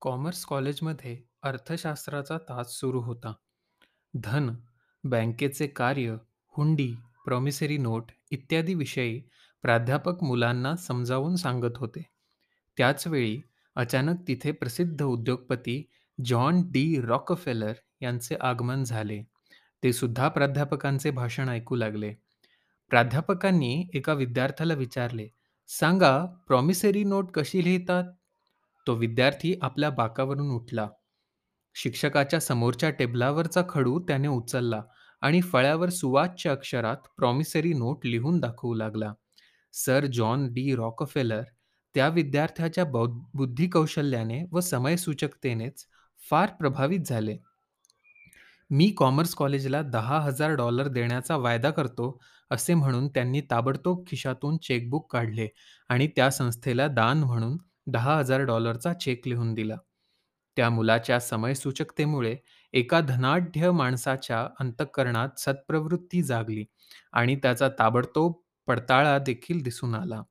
Commerce कॉलेजमध्ये अर्थशास्त्राचा तास सुरू होता. धन, बँकेचे कार्य, हुंडी, प्रॉमिसरी नोट इत्यादी विषयी प्राध्यापक मुलांना समजावून सांगत होते. त्याचवेळी अचानक तिथे प्रसिद्ध उद्योगपती जॉन डी रॉकफेलर यांचे आगमन झाले. ते सुद्धा प्राध्यापकांचे भाषण ऐकू लागले. प्राध्यापकांनी एका विद्यार्थ्याला विचारले, "सांगा, प्रॉमिसरी नोट कशी लिहितात?" तो विद्यार्थी आपल्या बाकावरून उठला. शिक्षकाच्या समोरच्या टेबलावरचा खडू त्याने उचलला आणि फळ्यावर सुवाच्य अक्षरात प्रॉमिसरी नोट लिहून दाखवू लागला. सर जॉन डी रॉकफेलर त्या विद्यार्थ्याच्या बौ बुद्धिकौशल्याने व समयसूचकतेनेच फार प्रभावित झाले. "मी कॉमर्स कॉलेजला दहा हजार डॉलर देण्याचा वायदा करतो," असे म्हणून त्यांनी ताबडतोब खिशातून चेकबुक काढले आणि त्या संस्थेला दान म्हणून दहा हजार डॉलरचा चेक लिहून दिला. त्या मुलाच्या समयसूचकतेमुळे एका धनाढ्य माणसाच्या अंतःकरणात सत्प्रवृत्ती जागली आणि त्याचा ताबडतोब पडताळा देखील दिसून आला.